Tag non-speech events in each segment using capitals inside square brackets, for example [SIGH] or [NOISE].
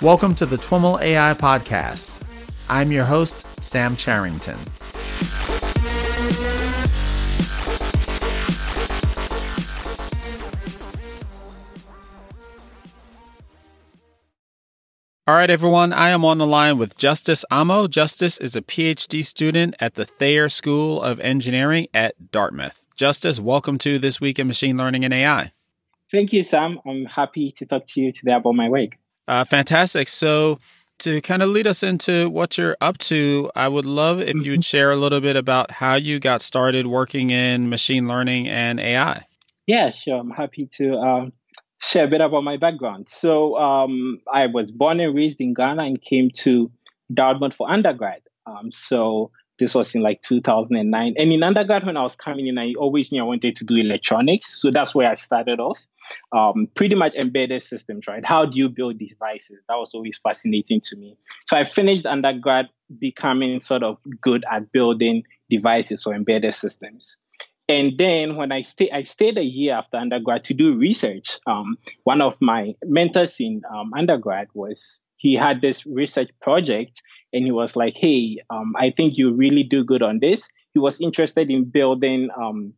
Welcome to the TWIML AI Podcast. I'm your host, Sam Charrington. All right, everyone. I am on the line with Justice Amoh. Justice is a PhD student at the Thayer School of Engineering at Dartmouth. Justice, welcome to This Week in Machine Learning and AI. Thank you, Sam. I'm happy to talk to you today about my work. Uh, fantastic. So, to kind of lead us into what you're up to, I would love if you would mm-hmm. share a little bit about how you got started working in machine learning and AI. Yeah, sure. I'm happy to um, share a bit about my background. So, um, I was born and raised in Ghana and came to Dartmouth for undergrad. Um, so, this was in like 2009. And in undergrad, when I was coming in, I always knew I wanted to do electronics. So that's where I started off. Um, pretty much embedded systems, right? How do you build devices? That was always fascinating to me. So I finished undergrad becoming sort of good at building devices or embedded systems. And then when I stayed, I stayed a year after undergrad to do research. Um, one of my mentors in um, undergrad was he had this research project and he was like, Hey, um, I think you really do good on this. He was interested in building, um,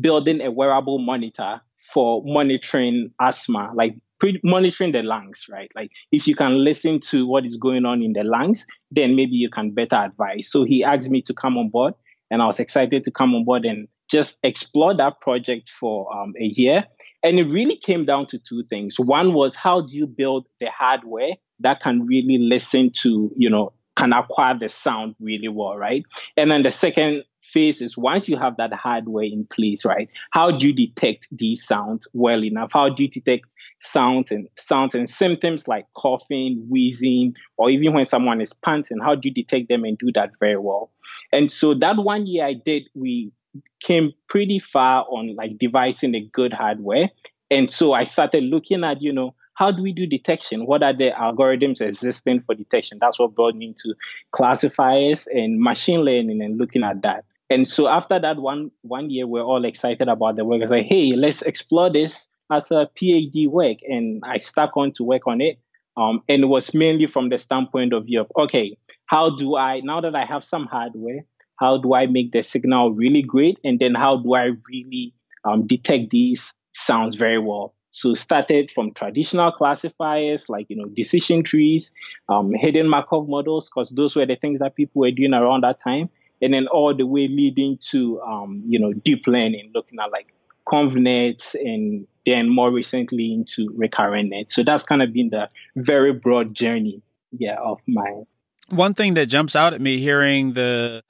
building a wearable monitor for monitoring asthma, like pre- monitoring the lungs, right? Like if you can listen to what is going on in the lungs, then maybe you can better advise. So he asked me to come on board and I was excited to come on board and just explore that project for um, a year. And it really came down to two things. One was how do you build the hardware that can really listen to, you know, can acquire the sound really well, right? And then the second is once you have that hardware in place, right? How do you detect these sounds well enough? How do you detect sounds and sounds and symptoms like coughing, wheezing, or even when someone is panting? How do you detect them and do that very well? And so that one year I did, we came pretty far on like devising a good hardware. And so I started looking at, you know, how do we do detection? What are the algorithms existing for detection? That's what brought me into classifiers and machine learning and looking at that. And so after that one one year, we're all excited about the work. I said, hey, let's explore this as a PhD work. And I stuck on to work on it. Um, and it was mainly from the standpoint of okay, how do I, now that I have some hardware, how do I make the signal really great? And then how do I really um, detect these sounds very well? So started from traditional classifiers like you know decision trees, um, hidden Markov models, because those were the things that people were doing around that time, and then all the way leading to um, you know deep learning, looking at like convnets and then more recently into recurrent nets. So that's kind of been the very broad journey, yeah, of my. One thing that jumps out at me hearing the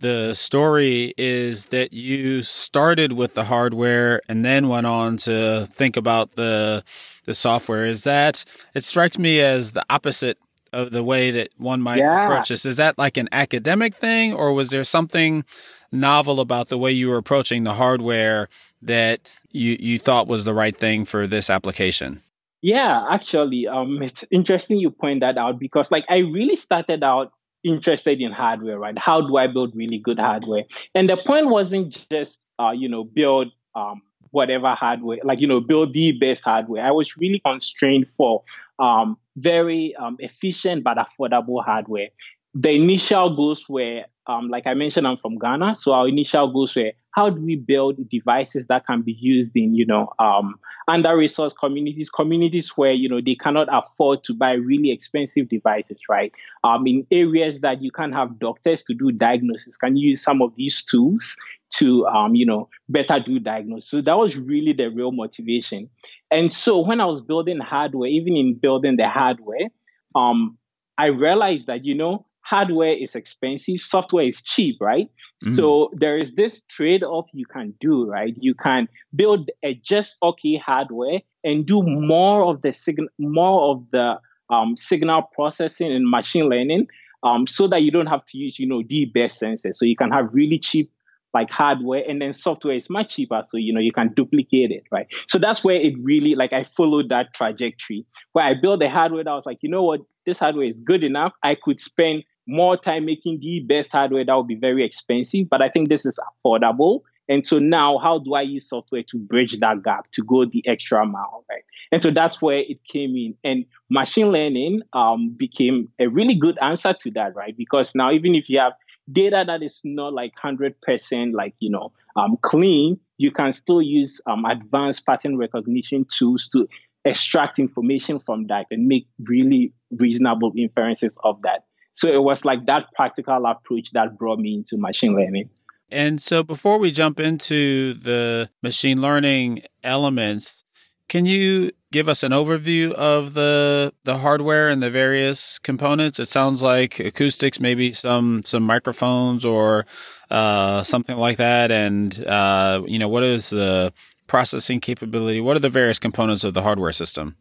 the story is that you started with the hardware and then went on to think about the the software. Is that it strikes me as the opposite of the way that one might yeah. approach this. Is that like an academic thing or was there something novel about the way you were approaching the hardware that you you thought was the right thing for this application? Yeah, actually, um, it's interesting you point that out because like I really started out interested in hardware, right? How do I build really good hardware? And the point wasn't just, uh, you know, build um, whatever hardware, like, you know, build the best hardware. I was really constrained for um, very um, efficient but affordable hardware. The initial goals were, um, like I mentioned, I'm from Ghana. So our initial goals were how do we build devices that can be used in, you know, um, under resourced communities, communities where, you know, they cannot afford to buy really expensive devices, right? Um, in areas that you can't have doctors to do diagnosis, can you use some of these tools to, um, you know, better do diagnosis? So that was really the real motivation. And so when I was building hardware, even in building the hardware, um, I realized that, you know, hardware is expensive, software is cheap, right? Mm. So there is this trade off you can do, right? You can build a just okay hardware and do more of the signal, more of the um, signal processing and machine learning, um, so that you don't have to use, you know, the best sensors. So you can have really cheap like hardware and then software is much cheaper so you know you can duplicate it right so that's where it really like i followed that trajectory where i built the hardware that I was like you know what this hardware is good enough i could spend more time making the best hardware that would be very expensive. But I think this is affordable And so now, how do I use software to bridge that gap to go the extra mile, right? And so that's where it came in. And machine learning um, became a really good answer to that, right? Because now, even if you have data that is not like 100% like, you know, um, clean, you can still use um, advanced pattern recognition tools to extract information from that and make really reasonable inferences of that. So it was like that practical approach that brought me into machine learning. And so before we jump into the machine learning elements, can you give us an overview of the the hardware and the various components? It sounds like acoustics, maybe some some microphones or uh, something like that. And uh, you know, what is the processing capability? What are the various components of the hardware system?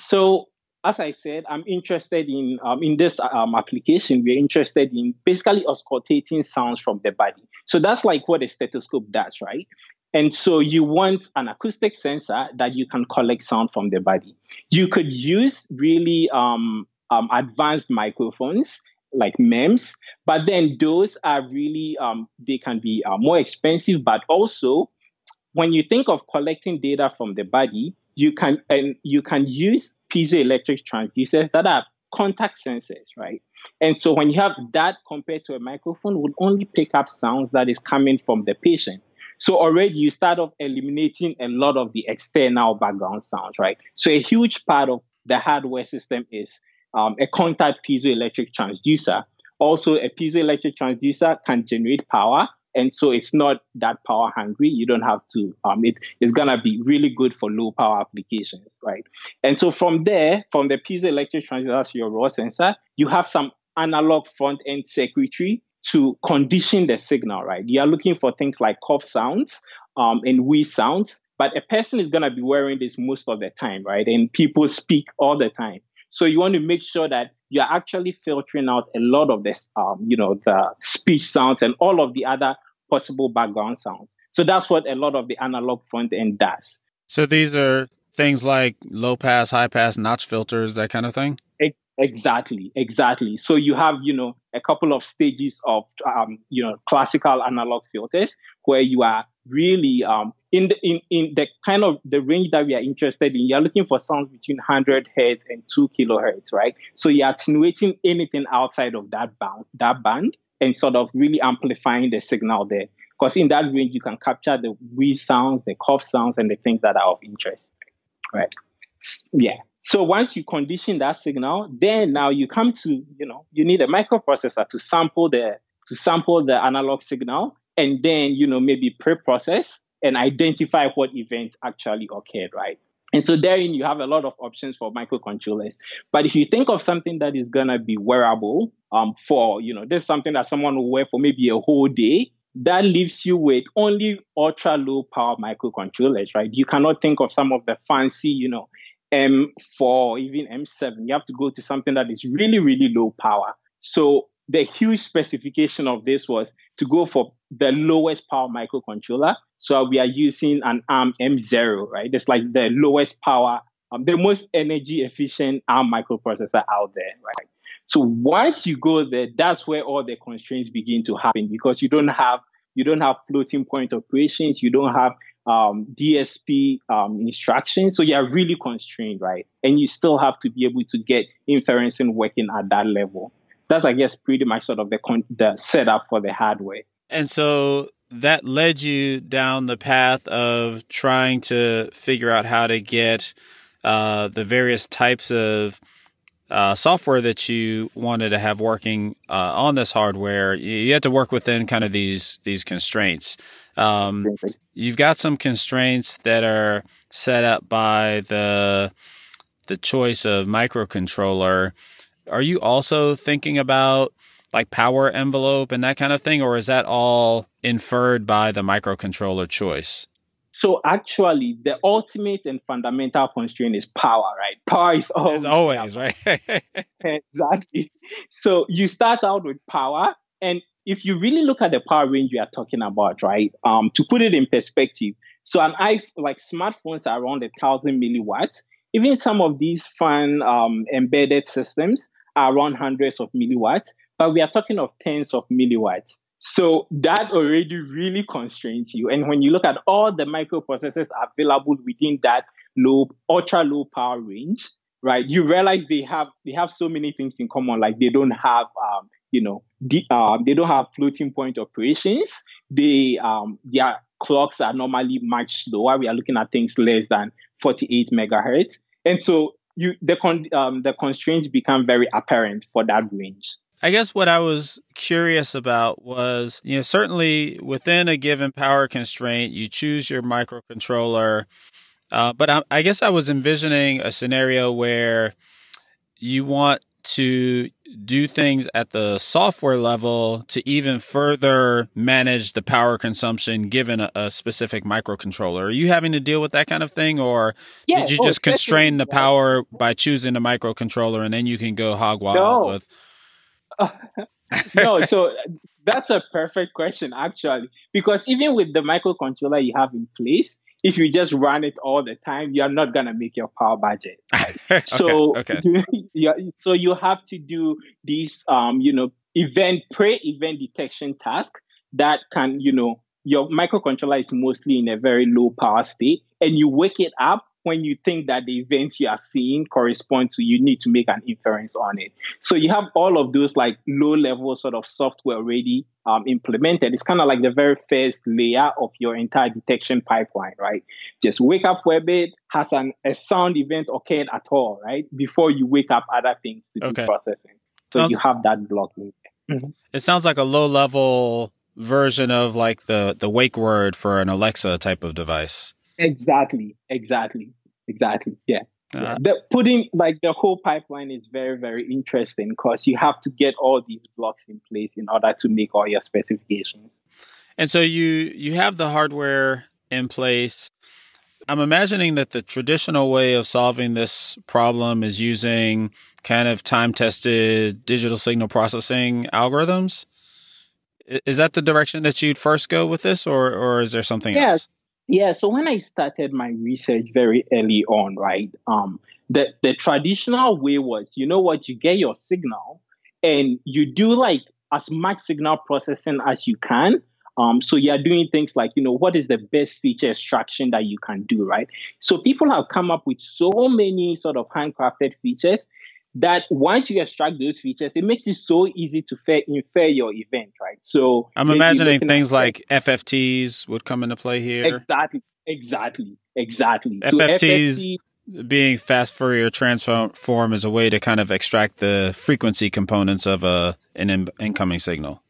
So as I said, I'm interested in um, in this um, application. We're interested in basically auscultating sounds from the body. So that's like what a stethoscope does, right? And so you want an acoustic sensor that you can collect sound from the body. You could use really um, um advanced microphones like MEMS, but then those are really um, they can be uh, more expensive. But also, when you think of collecting data from the body, you can and you can use piezoelectric transducers that are contact sensors, right? And so when you have that compared to a microphone, would only pick up sounds that is coming from the patient. So already you start off eliminating a lot of the external background sounds, right? So a huge part of the hardware system is um, a contact piezoelectric transducer. Also, a piezoelectric transducer can generate power and so it's not that power hungry. You don't have to. Um, it is gonna be really good for low power applications, right? And so from there, from the piezoelectric transducer to your raw sensor, you have some analog front end circuitry to condition the signal, right? You are looking for things like cough sounds um, and wheeze sounds, but a person is gonna be wearing this most of the time, right? And people speak all the time. So you want to make sure that you're actually filtering out a lot of this, um, you know, the speech sounds and all of the other possible background sounds. So that's what a lot of the analog front end does. So these are things like low pass, high pass, notch filters, that kind of thing? Exactly, exactly. So you have, you know, a couple of stages of, um, you know, classical analog filters where you are really um, in the in, in the kind of the range that we are interested in. You're looking for sounds between 100 hertz and 2 kilohertz, right? So you're attenuating anything outside of that band, that band, and sort of really amplifying the signal there. Because in that range, you can capture the wheeze sounds, the cough sounds, and the things that are of interest, right? Yeah. So once you condition that signal, then now you come to, you know, you need a microprocessor to sample the to sample the analog signal and then, you know, maybe pre-process and identify what event actually occurred, right? And so therein you have a lot of options for microcontrollers. But if you think of something that is gonna be wearable, um, for you know, there's something that someone will wear for maybe a whole day, that leaves you with only ultra low power microcontrollers, right? You cannot think of some of the fancy, you know, M4, even M7. You have to go to something that is really, really low power. So the huge specification of this was to go for the lowest power microcontroller. So we are using an ARM M0, right? It's like the lowest power, um, the most energy efficient ARM microprocessor out there, right? So once you go there, that's where all the constraints begin to happen because you don't have you don't have floating point operations, you don't have um, DSP um, instructions. So you're really constrained, right? And you still have to be able to get inferencing working at that level. That's, I guess, pretty much sort of the, con- the setup for the hardware. And so that led you down the path of trying to figure out how to get uh, the various types of uh, software that you wanted to have working uh, on this hardware. You had to work within kind of these these constraints. Um, you've got some constraints that are set up by the the choice of microcontroller. Are you also thinking about like power envelope and that kind of thing, or is that all inferred by the microcontroller choice? So actually, the ultimate and fundamental constraint is power, right? Power is always, always right. [LAUGHS] exactly. So you start out with power, and if you really look at the power range we are talking about, right? Um, to put it in perspective, so an iPhone, like smartphones are around a thousand milliwatts. Even some of these fun um, embedded systems are around hundreds of milliwatts, but we are talking of tens of milliwatts. So that already really constrains you. And when you look at all the microprocessors available within that low, ultra low power range, right, you realize they have they have so many things in common. Like they don't have um, you know, um, they don't have floating point operations. They um, their clocks are normally much slower. We are looking at things less than 48 megahertz, and so you the con- um, the constraints become very apparent for that range. I guess what I was curious about was, you know, certainly within a given power constraint, you choose your microcontroller. Uh, but I, I guess I was envisioning a scenario where you want to do things at the software level to even further manage the power consumption given a, a specific microcontroller. Are you having to deal with that kind of thing, or yeah, did you oh, just constrain the power by choosing the microcontroller and then you can go hog wild no. with? No, so that's a perfect question actually, because even with the microcontroller you have in place, if you just run it all the time, you're not gonna make your power budget. [LAUGHS] Right? okay, so okay. [LAUGHS] You, so you have to do these, um, you know, event pre-event detection task that can, you know, your microcontroller is mostly in a very low power state, and you wake it up when you think that the events you are seeing correspond to, you need to make an inference on it. So you have all of those like low level sort of software already um, implemented. It's kind of like the very first layer of your entire detection pipeline, right? Just wake up bit, has an, a sound event occurred at all, right? Before you wake up other things to okay. do processing. So sounds, you have that block. Mm-hmm. It sounds like a low level version of like the the wake word for an Alexa type of device. Exactly, exactly, exactly. Yeah. Uh, the putting like the whole pipeline is very very interesting because you have to get all these blocks in place in order to make all your specifications and so you you have the hardware in place i'm imagining that the traditional way of solving this problem is using kind of time tested digital signal processing algorithms is that the direction that you'd first go with this or or is there something yes. else yeah, so when I started my research very early on, right, um, the, the traditional way was, you know what, you get your signal and you do like as much signal processing as you can. Um, so you're doing things like, you know, what is the best feature extraction that you can do, right? So people have come up with so many sort of handcrafted features that once you extract those features, it makes it so easy to infer your event, right? So I'm imagining things like FFTs would come into play here. Exactly, exactly, exactly. FFTs, so FFTs being fast Fourier transform is a way to kind of extract the frequency components of a an in- incoming signal.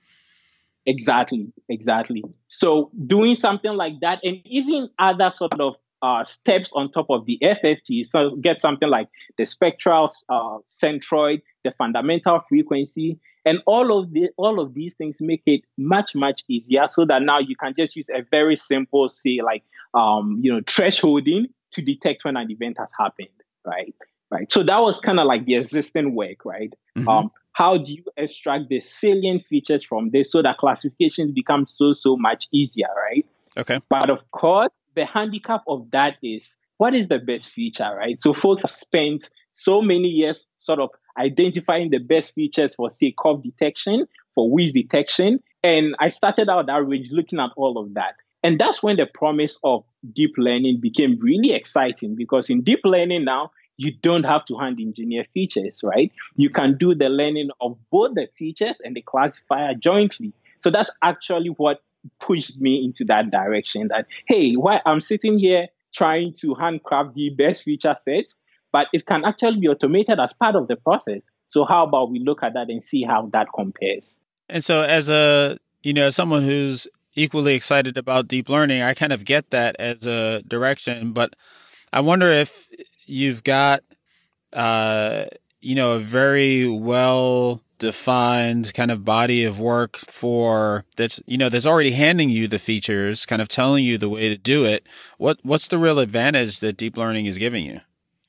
Exactly, exactly. So doing something like that, and even other sort of uh, steps on top of the FFT. So get something like the spectral uh, centroid, the fundamental frequency, and all of the all of these things make it much much easier. So that now you can just use a very simple, say like um, you know thresholding to detect when an event has happened, right? Right. So that was kind of like the existing work, right? Mm-hmm. Um, how do you extract the salient features from this so that classifications become so so much easier, right? Okay. But of course, the handicap of that is what is the best feature, right? So folks have spent so many years sort of identifying the best features for, say, cough detection, for wheeze detection. And I started out that range looking at all of that. And that's when the promise of deep learning became really exciting because in deep learning now, you don't have to hand engineer features, right? You can do the learning of both the features and the classifier jointly. So that's actually what pushed me into that direction that, hey, why I'm sitting here trying to handcraft the best feature set, but it can actually be automated as part of the process. So how about we look at that and see how that compares? And so as a, you know, someone who's equally excited about deep learning, I kind of get that as a direction, but I wonder if you've got, uh, you know, a very well defined kind of body of work for that's you know that's already handing you the features kind of telling you the way to do it. What what's the real advantage that deep learning is giving you?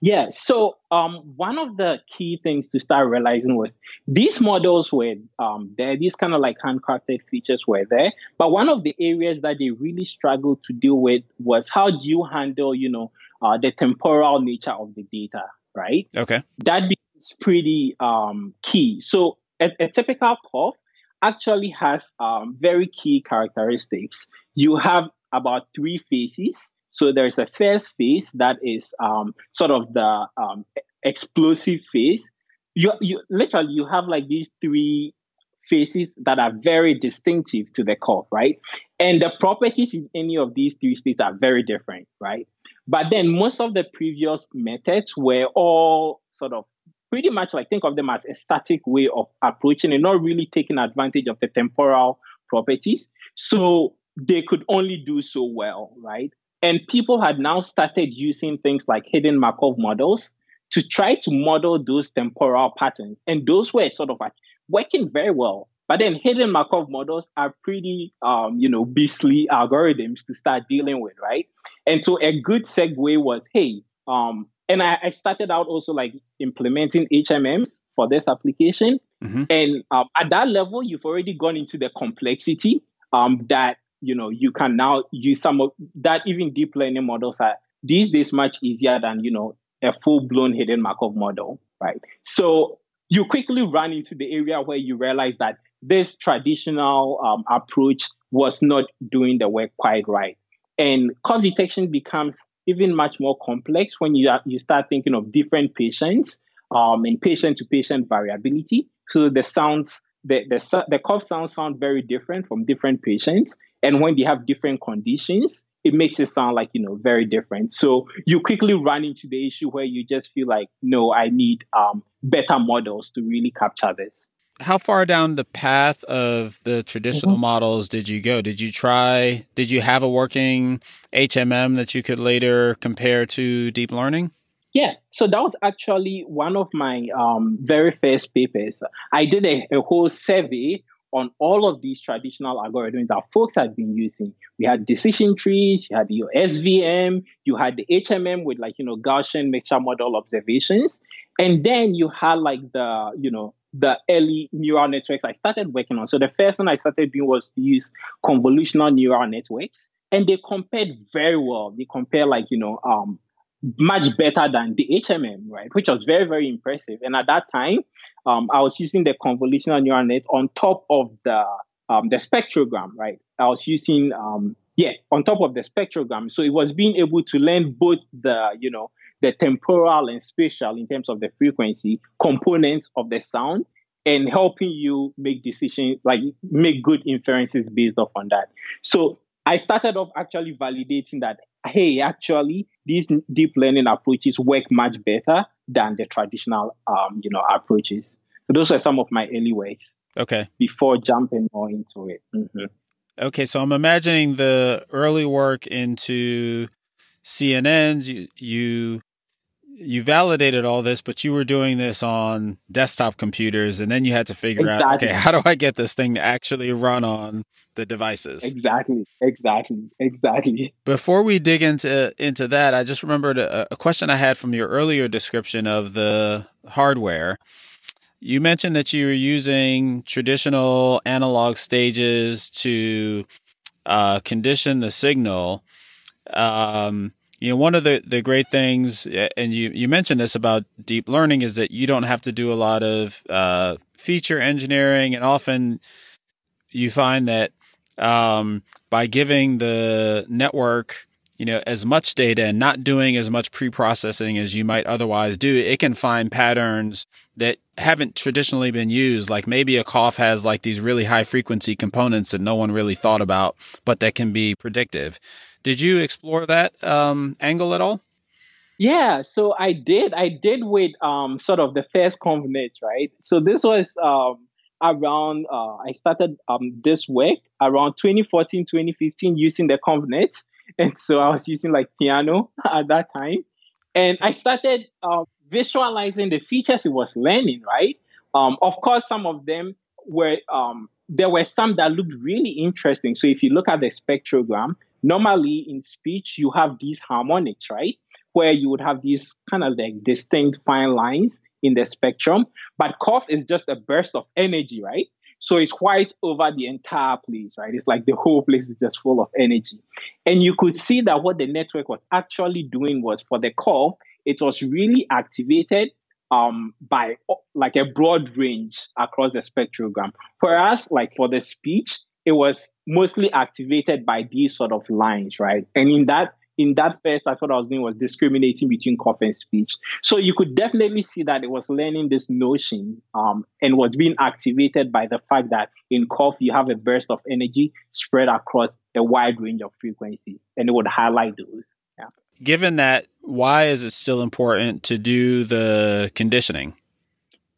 Yeah so um, one of the key things to start realizing was these models were um, there these kind of like handcrafted features were there but one of the areas that they really struggled to deal with was how do you handle you know uh, the temporal nature of the data right? Okay. That becomes pretty um, key. So a, a typical cough actually has um, very key characteristics. You have about three phases. So there's a first phase that is um, sort of the um, explosive phase. You, you literally you have like these three phases that are very distinctive to the curve, right? And the properties in any of these three states are very different, right? But then most of the previous methods were all sort of pretty much like think of them as a static way of approaching and not really taking advantage of the temporal properties. So they could only do so well, right? And people had now started using things like hidden Markov models to try to model those temporal patterns. And those were sort of like working very well. But then hidden Markov models are pretty, um, you know, beastly algorithms to start dealing with, right? And so a good segue was, hey, um, and I, I started out also like implementing HMMs for this application. Mm-hmm. And um, at that level, you've already gone into the complexity um, that you know you can now use some of that. Even deep learning models are these days much easier than you know a full blown hidden Markov model, right? So you quickly run into the area where you realize that this traditional um, approach was not doing the work quite right. And cough detection becomes even much more complex when you, you start thinking of different patients um, and patient to patient variability. So the sounds, the, the, the cough sounds sound very different from different patients. And when they have different conditions, it makes it sound like, you know, very different. So you quickly run into the issue where you just feel like, no, I need um, better models to really capture this. How far down the path of the traditional mm-hmm. models did you go? Did you try, did you have a working HMM that you could later compare to deep learning? Yeah, so that was actually one of my um, very first papers. I did a, a whole survey on all of these traditional algorithms that folks had been using. We had decision trees, you had your SVM, you had the HMM with like, you know, Gaussian mixture model observations. And then you had like the, you know, the early neural networks I started working on. So the first thing I started doing was to use convolutional neural networks. And they compared very well. They compare like, you know, um, much better than the HMM, right? Which was very, very impressive. And at that time, um, I was using the convolutional neural net on top of the um, the spectrogram, right? I was using um, yeah on top of the spectrogram, so it was being able to learn both the you know the temporal and spatial in terms of the frequency components of the sound and helping you make decisions like make good inferences based off on that. So I started off actually validating that hey, actually, these deep learning approaches work much better than the traditional, um, you know, approaches. So those are some of my early ways. Okay. Before jumping more into it. Mm-hmm. Okay, so I'm imagining the early work into CNNs. You, you you validated all this, but you were doing this on desktop computers, and then you had to figure exactly. out, okay, how do I get this thing to actually run on the devices? Exactly, exactly, exactly. Before we dig into into that, I just remembered a, a question I had from your earlier description of the hardware. You mentioned that you were using traditional analog stages to uh, condition the signal. Um, you know, one of the, the great things, and you, you mentioned this about deep learning, is that you don't have to do a lot of uh, feature engineering. And often you find that um, by giving the network, you know, as much data and not doing as much pre-processing as you might otherwise do, it can find patterns that haven't traditionally been used. Like maybe a cough has like these really high frequency components that no one really thought about, but that can be predictive. Did you explore that um, angle at all? Yeah, so I did. I did with um, sort of the first ConvNet, right? So this was um, around, uh, I started um, this work around 2014, 2015 using the ConvNet. [LAUGHS] And so I was using like Theano [LAUGHS] at that time. And I started uh, visualizing the features it was learning, right? Um, of course, some of them were, um, there were some that looked really interesting. So if you look at the spectrogram, normally in speech, you have these harmonics, right? Where you would have these kind of like distinct fine lines in the spectrum. But cough is just a burst of energy, right? So it's white over the entire place, right? It's like the whole place is just full of energy. And you could see that what the network was actually doing was for the cough, it was really activated um, by like a broad range across the spectrogram. Whereas, like for the speech, it was mostly activated by these sort of lines, right? And in that in that first, I thought I was doing was discriminating between cough and speech. So you could definitely see that it was learning this notion um, and was being activated by the fact that in cough you have a burst of energy spread across a wide range of frequencies, and it would highlight those. Yeah. Given that, why is it still important to do the conditioning?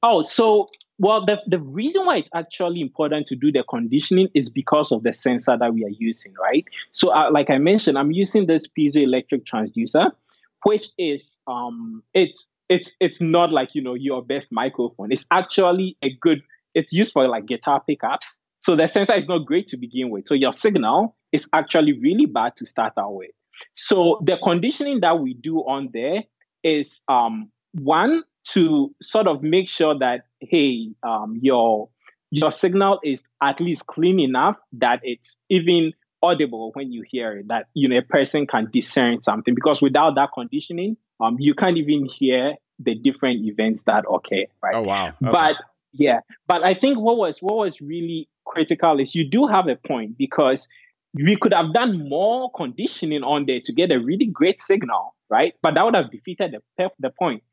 Oh, so well, the, the reason why it's actually important to do the conditioning is because of the sensor that we are using, right? So, uh, like I mentioned, I'm using this piezoelectric transducer, which is um, it's it's it's not like you know your best microphone. It's actually a good. It's used for like guitar pickups. So the sensor is not great to begin with. So your signal is actually really bad to start out with. So the conditioning that we do on there is um, one to sort of make sure that hey, um, your your signal is at least clean enough that it's even audible when you hear it. That you know a person can discern something because without that conditioning, um, you can't even hear the different events that occur. Right. Oh wow. Okay. But yeah, but I think what was what was really critical is you do have a point because we could have done more conditioning on there to get a really great signal, right? But that would have defeated the the point.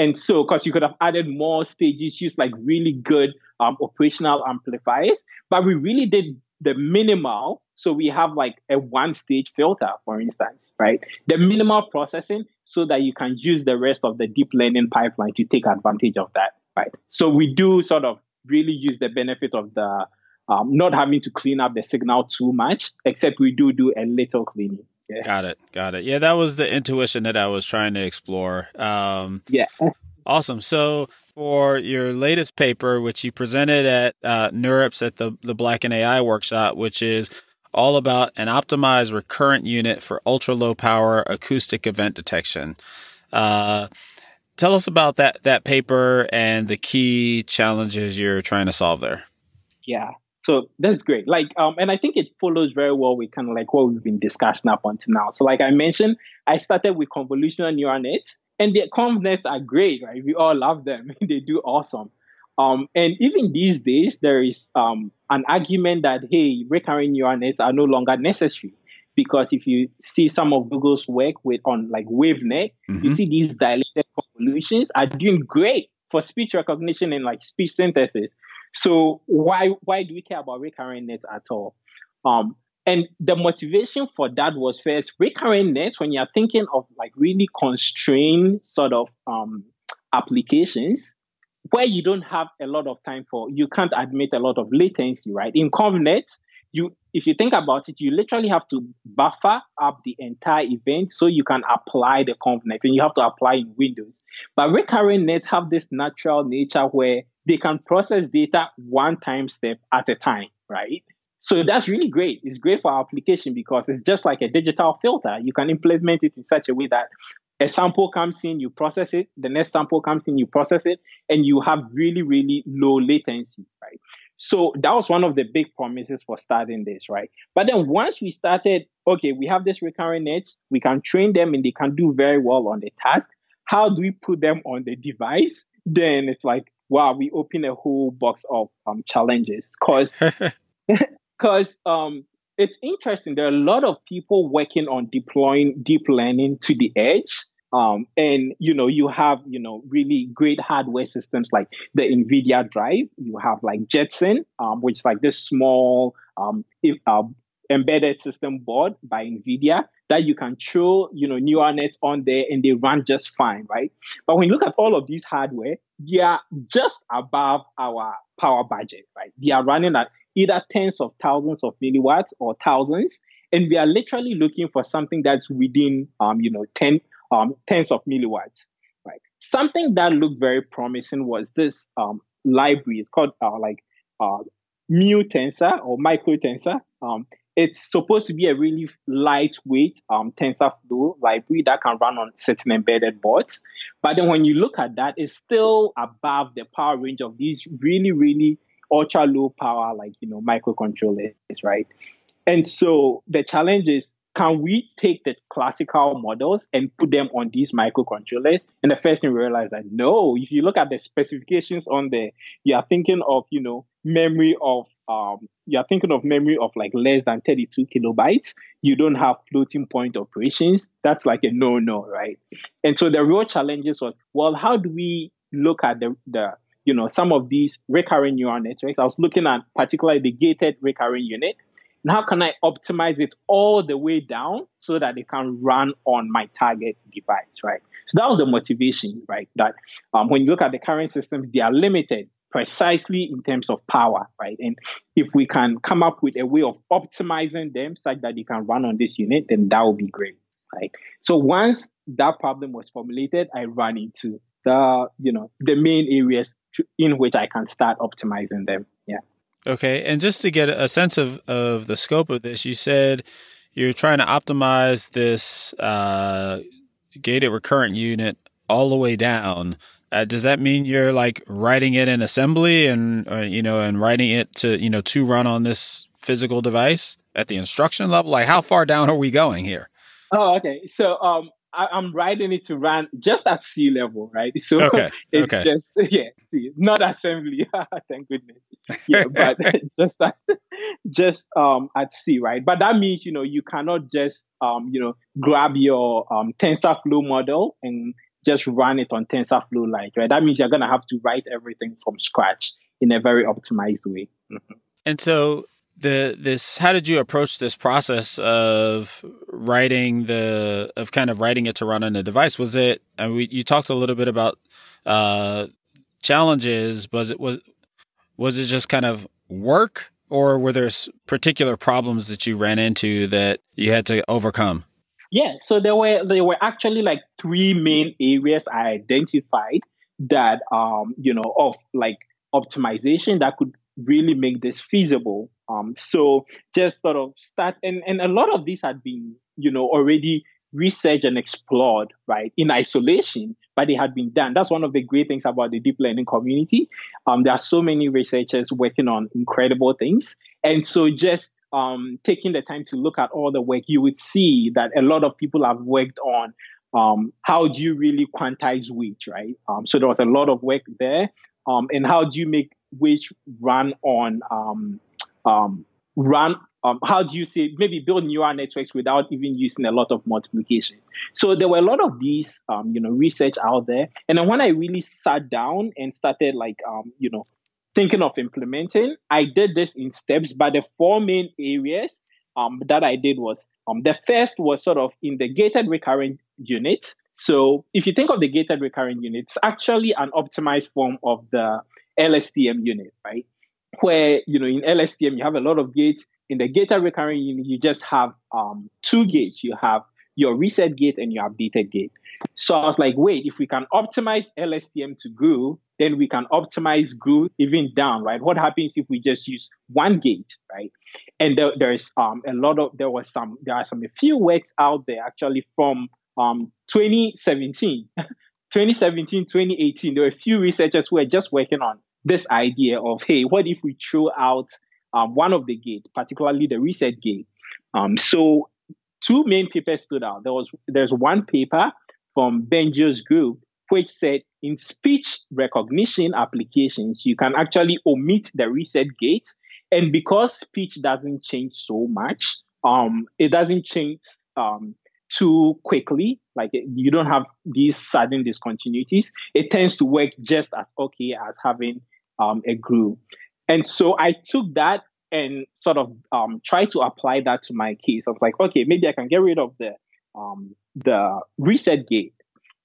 And so, because you could have added more stages, used like really good um, operational amplifiers, but we really did the minimal. So we have like a one stage filter, for instance, right? The minimal processing so that you can use the rest of the deep learning pipeline to take advantage of that, right? So we do sort of really use the benefit of the um, not having to clean up the signal too much, except we do do a little cleaning. Yeah. Got it. Got it. Yeah, that was the intuition that I was trying to explore. Um, yeah. Awesome. So for your latest paper, which you presented at uh, NeurIPS at the, the Black in AI workshop, which is all about an optimized recurrent unit for ultra low power acoustic event detection. Uh, tell us about that, that paper and the key challenges you're trying to solve there. Yeah. So that's great. Like, um, and I think it follows very well with kind of like what we've been discussing up until now. So, like I mentioned, I started with convolutional neural nets, and the conv nets are great, right? We all love them. [LAUGHS] they do awesome. Um, and even these days, there is um, an argument that hey, recurrent neural nets are no longer necessary because if you see some of Google's work with on like WaveNet, mm-hmm. you see these dilated convolutions are doing great for speech recognition and like speech synthesis. So why why do we care about recurrent nets at all? Um, and the motivation for that was first recurrent nets when you're thinking of like really constrained sort of um, applications where you don't have a lot of time for you can't admit a lot of latency, right? In ConvNet, you if you think about it, you literally have to buffer up the entire event so you can apply the ConvNet and you have to apply in Windows. But recurrent nets have this natural nature where they can process data one time step at a time, right? So that's really great. It's great for our application because it's just like a digital filter. You can implement it in such a way that a sample comes in, you process it, the next sample comes in, you process it, and you have really, really low latency, right? So that was one of the big promises for starting this, right? But then once we started, okay, we have this recurrent nets, we can train them and they can do very well on the task. How do we put them on the device? Then it's like, wow, we open a whole box of um, challenges because because [LAUGHS] [LAUGHS] um, it's interesting. There are a lot of people working on deploying deep learning to the edge. Um, and you know, you have you know really great hardware systems like the NVIDIA Drive. You have like Jetson, um, which is like this small um, if, uh, embedded system board by NVIDIA that you can throw, you know, neural nets on there and they run just fine, right? But when you look at all of these hardware, they are just above our power budget, right? They are running at either tens of thousands of milliwatts or thousands, and we are literally looking for something that's within, um, you know, ten, um, tens of milliwatts, right? Something that looked very promising was this um, library. It's called uh, like uh, Mu Tensor or Micro Tensor. Um, it's supposed to be a really lightweight um, TensorFlow library that can run on certain embedded boards. But then when you look at that, it's still above the power range of these really, really ultra low power, like, you know, microcontrollers, right? And so the challenge is can we take the classical models and put them on these microcontrollers? And the first thing we realized that no, if you look at the specifications on there, you are thinking of, you know, memory of um, you're thinking of memory of like less than 32 kilobytes, you don't have floating point operations. That's like a no no, right? And so the real challenges was, well, how do we look at the, the you know, some of these recurrent neural networks? I was looking at particularly the gated recurrent unit. And how can I optimize it all the way down so that it can run on my target device, right? So that was the motivation, right? That um, when you look at the current systems, they are limited precisely in terms of power, right? And if we can come up with a way of optimizing them such that they can run on this unit, then that would be great, right? So once that problem was formulated, I ran into the, you know, the main areas in which I can start optimizing them. Yeah. Okay. And just to get a sense of, of the scope of this, you said you're trying to optimize this uh, gated recurrent unit all the way down uh, does that mean you're like writing it in assembly and uh, you know and writing it to you know to run on this physical device at the instruction level? Like how far down are we going here? Oh, okay. So um, I, am writing it to run just at C level, right? So okay. [LAUGHS] it's okay. just yeah, C, not assembly. [LAUGHS] Thank goodness. Yeah, [LAUGHS] but just as, just um at C, right? But that means you know you cannot just um you know grab your um TensorFlow model and just run it on TensorFlow Lite, right? That means you're going to have to write everything from scratch in a very optimized way. Mm-hmm. And so the this how did you approach this process of writing the of kind of writing it to run on a device was it and we you talked a little bit about uh challenges was it was was it just kind of work or were there particular problems that you ran into that you had to overcome yeah, so there were there were actually like three main areas I identified that um you know of like optimization that could really make this feasible. Um, so just sort of start and and a lot of these had been you know already researched and explored right in isolation, but they had been done. That's one of the great things about the deep learning community. Um, there are so many researchers working on incredible things, and so just um, taking the time to look at all the work, you would see that a lot of people have worked on um, how do you really quantize weight, right? Um, so there was a lot of work there. Um, and how do you make weight run on um, um, run? how do you say maybe build neural networks without even using a lot of multiplication? So there were a lot of these, you know, research out there. And then when I really sat down and started like, you know, thinking of implementing. I did this in steps, but the four main areas um, that I did was um, the first was sort of in the gated recurrent unit. So if you think of the gated recurrent unit, it's actually an optimized form of the LSTM unit, right? Where, you know, in LSTM, you have a lot of gates. In the gated recurrent unit, you just have um, two gates. You have your reset gate and your updated gate. So I was like, wait, if we can optimize LSTM to GRU, then we can optimize GRU even down, right? What happens if we just use one gate, right? And there, there's um, a lot of, there was some, there are some, a few works out there actually from um, 2017, [LAUGHS] 2017, 2018. There were a few researchers who were just working on this idea of, hey, what if we throw out um, one of the gates, particularly the reset gate? Um, so two main papers stood out. There was there's one paper from Bengio's group which said in speech recognition applications you can actually omit the reset gate, and because speech doesn't change so much, um, it doesn't change um, too quickly. Like you don't have these sudden discontinuities. It tends to work just as okay as having um, a GRU. And so I took that and sort of um, try to apply that to my case. I was like, okay, maybe I can get rid of the um, the reset gate.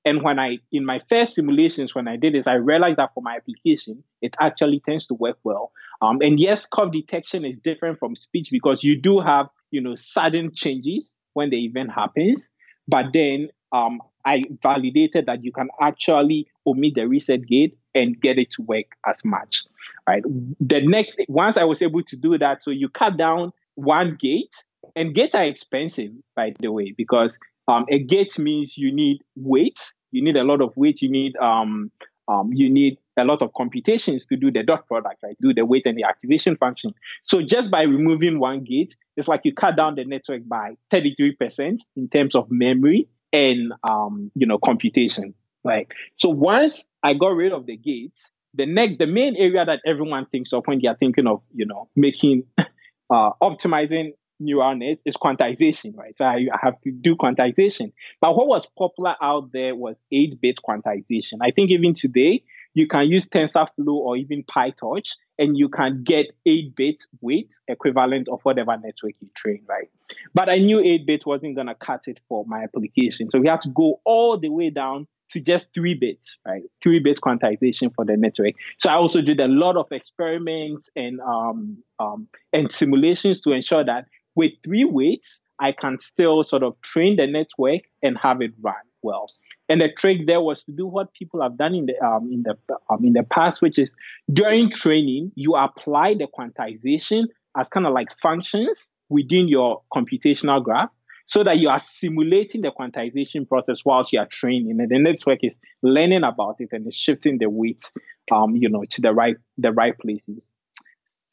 And when I, in my first simulations, when I did this, I realized that for my application, it actually tends to work well. Um, and yes, cough detection is different from speech because you do have, you know, sudden changes when the event happens. But then um, I validated that you can actually omit the reset gate and get it to work as much. Right. The next, once I was able to do that, so you cut down one gate, and gates are expensive, by the way, because um, a gate means you need weight, you need a lot of weight, you need um, um, you need a lot of computations to do the dot product, right? Do the weight and the activation function. So just by removing one gate, it's like you cut down the network by 33% in terms of memory and, um, you know, computation, right? So once I got rid of the gates, the next, the main area that everyone thinks of when they are thinking of, you know, making, [LAUGHS] uh, optimizing neural net is quantization, right? So I, have to do quantization. But what was popular out there was 8 bit quantization. I think even today, you can use TensorFlow or even PyTorch, and you can get 8 bit weight equivalent of whatever network you train, right? But I knew 8 bit wasn't going to cut it for my application. So we had to go all the way down to just three bits, right? Three bit quantization for the network. So I also did a lot of experiments and um, um, and simulations to ensure that with three weights, I can still sort of train the network and have it run well. And the trick there was to do what people have done in the um, in the um, in the past, which is during training you apply the quantization as kind of like functions within your computational graph, so that you are simulating the quantization process whilst you are training, and the network is learning about it and shifting the weights, um, you know, to the right the right places.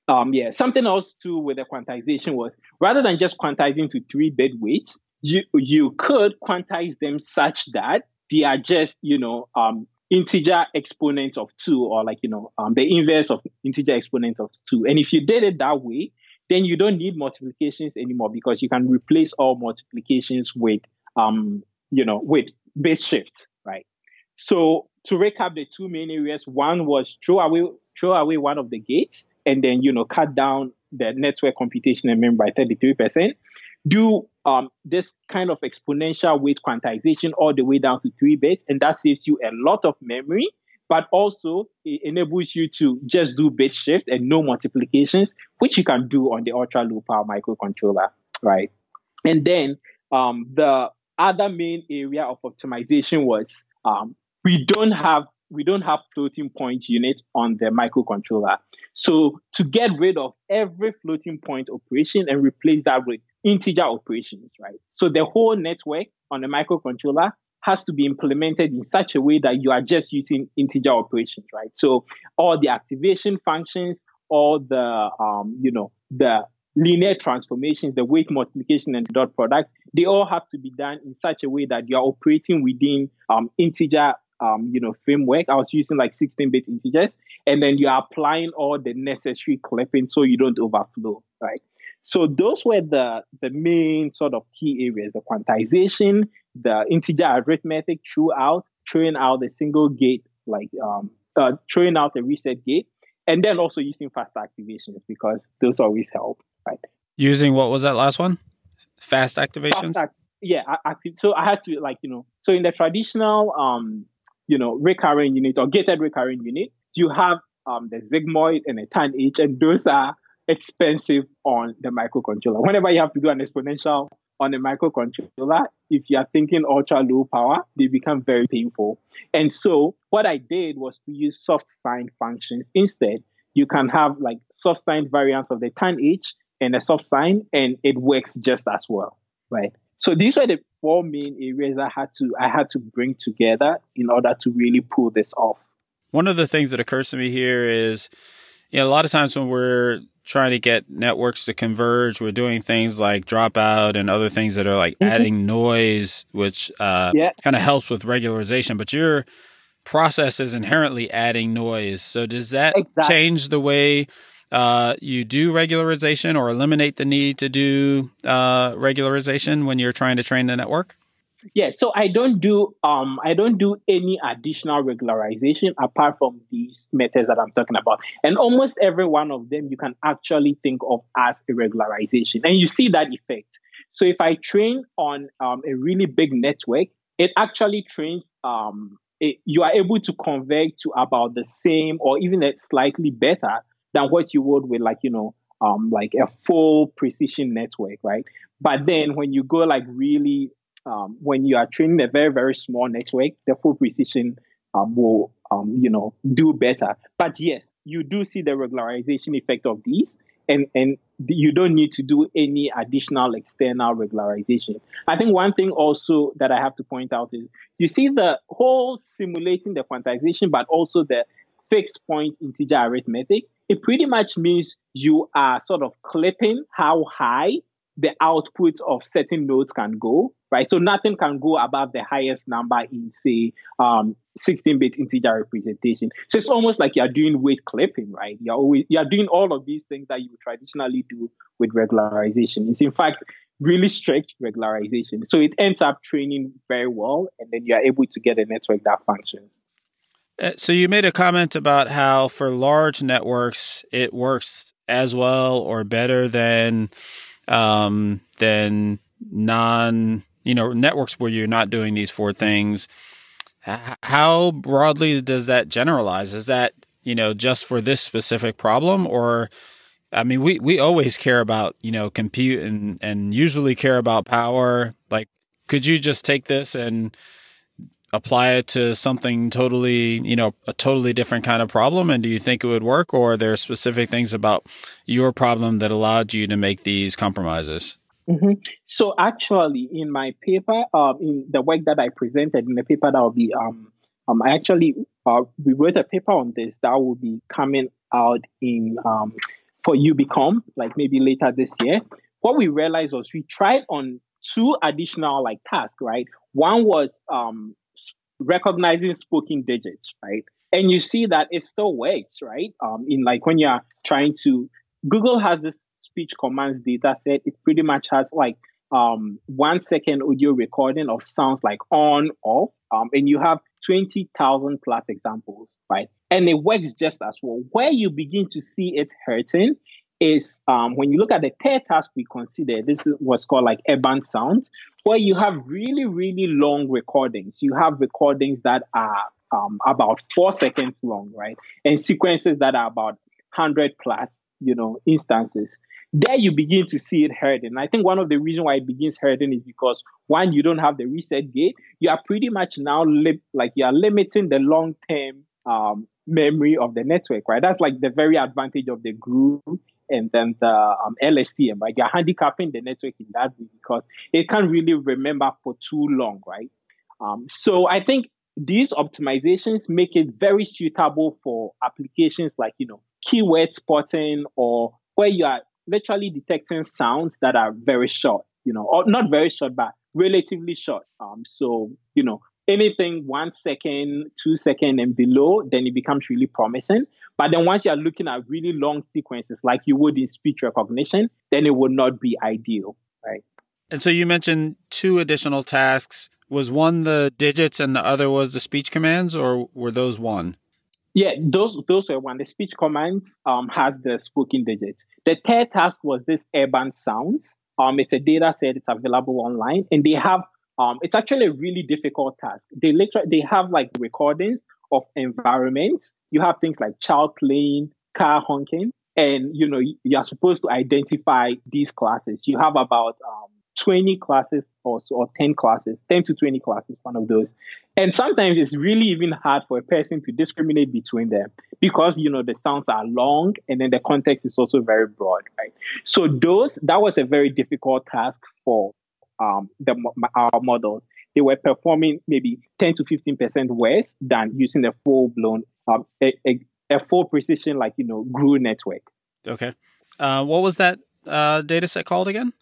Um, yeah, something else too with the quantization was rather than just quantizing to three bit weights, you you could quantize them such that they are just you know um, integer exponents of two or like you know um, the inverse of integer exponent of two. And if you did it that way, then you don't need multiplications anymore because you can replace all multiplications with um you know with bit shift, right? So to recap the two main areas, one was throw away throw away one of the gates and then you know cut down the network computation and memory by 33%. Do um, this kind of exponential weight quantization all the way down to three bits, and that saves you a lot of memory, but also it enables you to just do bit shift and no multiplications, which you can do on the ultra low power microcontroller, right? And then um, the other main area of optimization was um, we don't have we don't have floating point units on the microcontroller. So to get rid of every floating point operation and replace that with integer operations, right? So the whole network on the microcontroller has to be implemented in such a way that you are just using integer operations, right? So all the activation functions, all the um, you know the linear transformations, the weight multiplication and dot product, they all have to be done in such a way that you are operating within um, integer um, you know, framework. I was using like 16-bit integers, and then you're applying all the necessary clipping so you don't overflow, right? So those were the the main sort of key areas: the quantization, the integer arithmetic throughout, throwing out the single gate, like um, uh, throwing out the reset gate, and then also using fast activations because those always help, right? Using what was that last one? Fast activations. Fast yeah, active. So I had to like you know, so in the traditional um you know, recurring unit or gated recurring unit, you have um, the sigmoid and the tanh, and those are expensive on the microcontroller. Whenever you have to do an exponential on a microcontroller, if you are thinking ultra low power, they become very painful. And so what I did was to use soft sign functions instead. You can have like soft sign variants of the tanh and a soft sign, and it works just as well, right? So these were the four main areas I had to I had to bring together in order to really pull this off. One of the things that occurs to me here is, you know, a lot of times when we're trying to get networks to converge, we're doing things like dropout and other things that are like mm-hmm. adding noise, which uh, yeah. kind of helps with regularization. But your process is inherently adding noise. So does that exactly. change the way uh, you do regularization or eliminate the need to do uh, regularization when you're trying to train the network? Yeah, so I don't do um I don't do any additional regularization apart from these methods that I'm talking about. And almost every one of them you can actually think of as a regularization. And you see that effect. So if I train on um, a really big network, it actually trains um it, you are able to convert to about the same or even slightly better than what you would with like, you know, um, like a full precision network, right? But then when you go like really, um, when you are training a very, very small network, the full precision um, will, um, you know, do better. But yes, you do see the regularization effect of these, and and you don't need to do any additional external regularization. I think one thing also that I have to point out is you see the whole simulating the quantization, but also the fixed point integer arithmetic, it pretty much means you are sort of clipping how high the output of certain nodes can go, right? So nothing can go above the highest number in, say, um, 16-bit integer representation. So it's almost like you're doing weight clipping, right? You're always you're doing all of these things that you traditionally do with regularization. It's in fact really strict regularization. So it ends up training very well, and then you're able to get a network that functions. Uh, so you made a comment about how for large networks it works as well or better than um, than non you know networks where you're not doing these four things. How broadly does that generalize? Is that you know just for this specific problem, or I mean, we we always care about you know compute and and usually care about power. Like, could you just take this and apply it to something totally, you know, a totally different kind of problem? And do you think it would work, or are there specific things about your problem that allowed you to make these compromises? Mm-hmm. So actually, in my paper, uh, in the work that I presented in the paper that will be, um, um, I actually uh, we wrote a paper on this that will be coming out in um, for UbiComp, like maybe later this year. What we realized was we tried on two additional like tasks, right? One was um, recognizing spoken digits, right? And you see that it still works, right? Um, in like when you're trying to, Google has this speech commands data set. It pretty much has like um, one second audio recording of sounds like on, off, um, and you have 20,000 plus examples, right? And it works just as well. Where you begin to see it hurting is um, when you look at the third task we consider, this is what's called like urban sounds, where you have really, really long recordings. You have recordings that are um, about four seconds long, right? And sequences that are about 100 plus, you know, instances. There you begin to see it hurting. I think one of the reasons why it begins hurting is because one, you don't have the reset gate. You are pretty much now li- like you are limiting the long term um, memory of the network, right? That's like the very advantage of the GRU and then the um, LSTM, right? You're handicapping the network in that way because it can't really remember for too long, right? Um, so I think these optimizations make it very suitable for applications like, you know, keyword spotting or where you are literally detecting sounds that are very short, you know, or not very short, but relatively short. Um, so, you know, anything one second, two second and below, then it becomes really promising. But then once you're looking at really long sequences like you would in speech recognition, then it would not be ideal, right? And so you mentioned two additional tasks. Was one the digits and the other was the speech commands, or were those one? Yeah, those those were one. The speech commands um, has the spoken digits. The third task was this urban sounds. Um, it's a data set. It's available online, and they have um, it's actually a really difficult task. They literally they have like recordings of environments. You have things like child playing, car honking, and you know you are supposed to identify these classes. You have about um, 20 classes or so, or 10 classes, 10 to 20 classes, one of those. And sometimes it's really even hard for a person to discriminate between them because, you know, the sounds are long and then the context is also very broad, right? So those, that was a very difficult task for um, the, our models. They were performing maybe 10 to 15% worse than using a full blown, um, a, a, a, full precision, like, you know, GRU network. Okay. Uh, what was that uh, data set called again?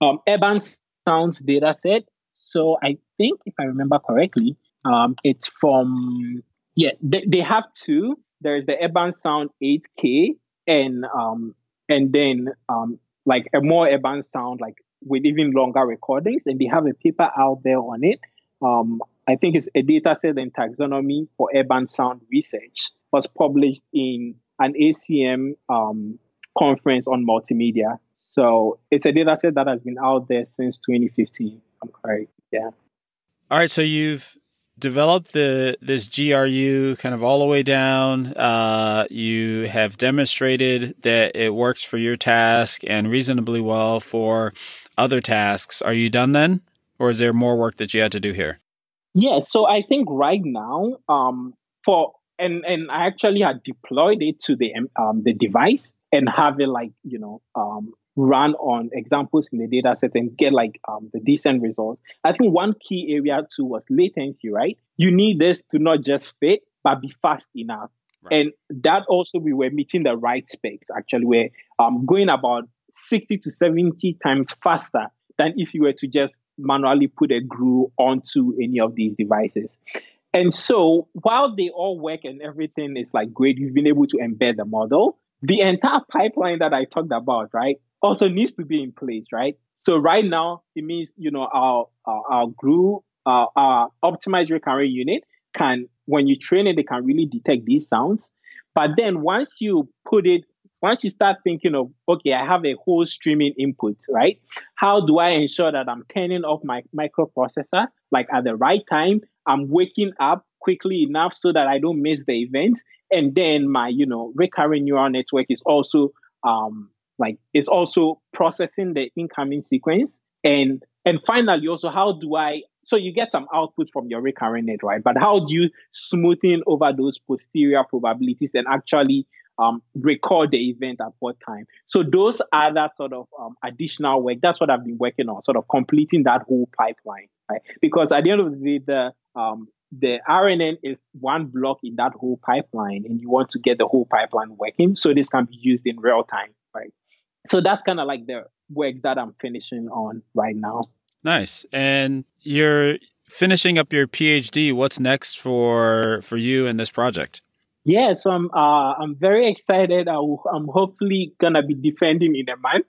Um, Urban Sounds data set. So I think, if I remember correctly, um, it's from, yeah, they, they have two. There's the Urban Sound 8K and um, and then um, like a more urban sound, like with even longer recordings, and they have a paper out there on it. Um, I think it's a data set and taxonomy for urban sound research was published in an ACM um, conference on multimedia. So it's a data set that has been out there since 2015. I'm correct. Yeah. All right. So you've developed the this GRU kind of all the way down. Uh, you have demonstrated that it works for your task and reasonably well for other tasks. Are you done then, or is there more work that you had to do here? Yeah, so I think right now, um, for and and I actually had deployed it to the um, the device and have it like you know um, run on examples in the data set and get like um, the decent results. I think one key area too was latency, right? You need this to not just fit, but be fast enough. Right. And that also we were meeting the right specs. Actually, we're um, going about 60 to 70 times faster than if you were to just manually put a GRU onto any of these devices. And so while they all work and everything is like great, you've been able to embed the model, the entire pipeline that I talked about, right, also needs to be in place, right? So right now, it means, you know, our, our, our GRU, uh, our optimized recurring unit can, when you train it, they can really detect these sounds. But then once you put it once you start thinking of, okay, I have a whole streaming input, right? How do I ensure that I'm turning off my microprocessor like at the right time? I'm waking up quickly enough so that I don't miss the event. And then my, you know, recurring neural network is also um like it's also processing the incoming sequence. And and finally also how do I so you get some output from your recurring net, right? But how do you smoothing over those posterior probabilities and actually um, record the event at what time. So those are that sort of um, additional work. That's what I've been working on, sort of completing that whole pipeline, right? Because at the end of the day, the um, the RNN is one block in that whole pipeline, and you want to get the whole pipeline working so this can be used in real time, right? So that's kind of like the work that I'm finishing on right now. Nice. And you're finishing up your PhD. What's next for for you in this project? Yeah, so I'm uh, I'm very excited. I am hopefully gonna be defending in a month.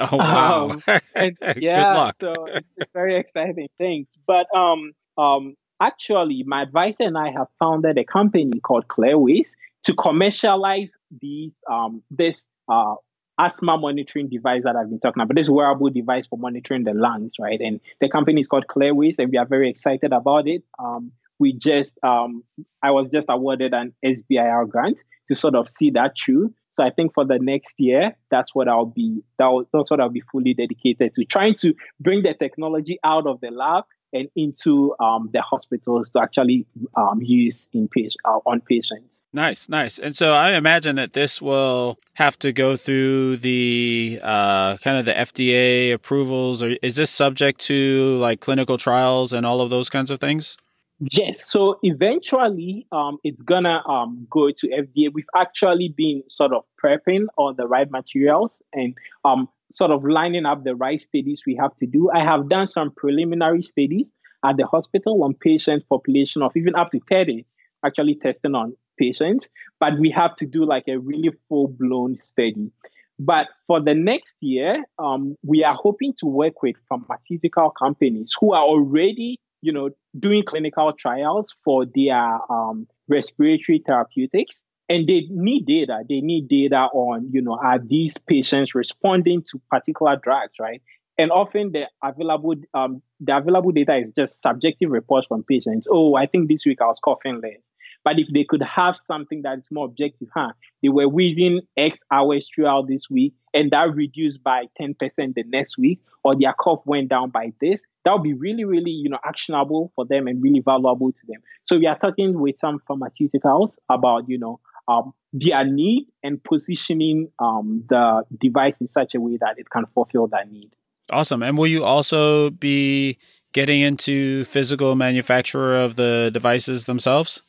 Oh [LAUGHS] wow! um, and, [LAUGHS] yeah, so it's, it's, very exciting. Thanks. But um um actually, my advisor and I have founded a company called Clairways to commercialize these um this uh asthma monitoring device that I've been talking about. This wearable device for monitoring the lungs, right? And the company is called Clairways, and we are very excited about it. Um, we just um, I was just awarded an SBIR grant to sort of see that through. So I think for the next year, that's what I'll be that that's what I'll be fully dedicated to trying to bring the technology out of the lab and into um, the hospitals to actually um, use in patient, uh, on patients. Nice, nice. And so I imagine that this will have to go through the uh, kind of the FDA approvals, or is this subject to like clinical trials and all of those kinds of things? Yes. So eventually, um, it's gonna um, go to FDA. We've actually been sort of prepping all the right materials and um, sort of lining up the right studies we have to do. I have done some preliminary studies at the hospital on patient population of even up to 30, actually testing on patients. But we have to do like a really full blown study. But for the next year, um, we are hoping to work with pharmaceutical companies who are already you know, doing clinical trials for their um, respiratory therapeutics. And they need data. They need data on, you know, are these patients responding to particular drugs, right? And often the available um, the available data is just subjective reports from patients. Oh, I think this week I was coughing less. But if they could have something that is more objective, huh? They were wheezing X hours throughout this week, and that reduced by 10% the next week, or their cough went down by this, that would be really, really, you know, actionable for them and really valuable to them. So we are talking with some pharmaceuticals about, you know, um, their need and positioning um, the device in such a way that it can fulfill that need. Awesome. And will you also be getting into physical manufacturer of the devices themselves?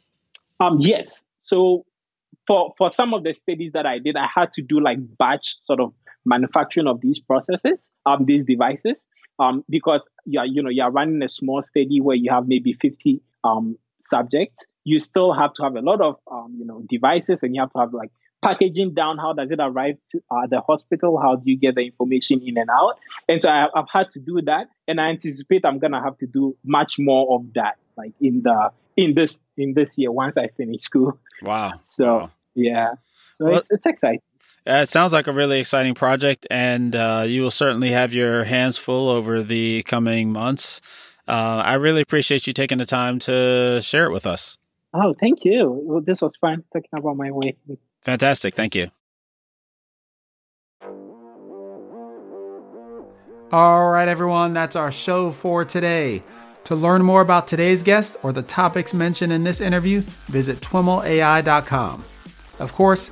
Um, yes. So for for some of the studies that I did, I had to do like batch sort of manufacturing of these processes, um, these devices, um, because you're you know you're running a small study where you have maybe 50 um subjects. You still have to have a lot of um, you know devices, and you have to have like packaging down how does it arrive to uh, the hospital how do you get the information in and out and so I, have had to do that and i anticipate i'm gonna have to do much more of that like in the in this in this year once I finish school. Wow. So wow. yeah, so well, it's, it's exciting. It sounds like a really exciting project, and uh, you will certainly have your hands full over the coming months. Uh, I really appreciate you taking the time to share it with us. Oh, thank you. Well, this was fun talking about my way. Fantastic. Thank you. All right, everyone, that's our show for today. To learn more about today's guest or the topics mentioned in this interview, visit twimlai.com. Of course,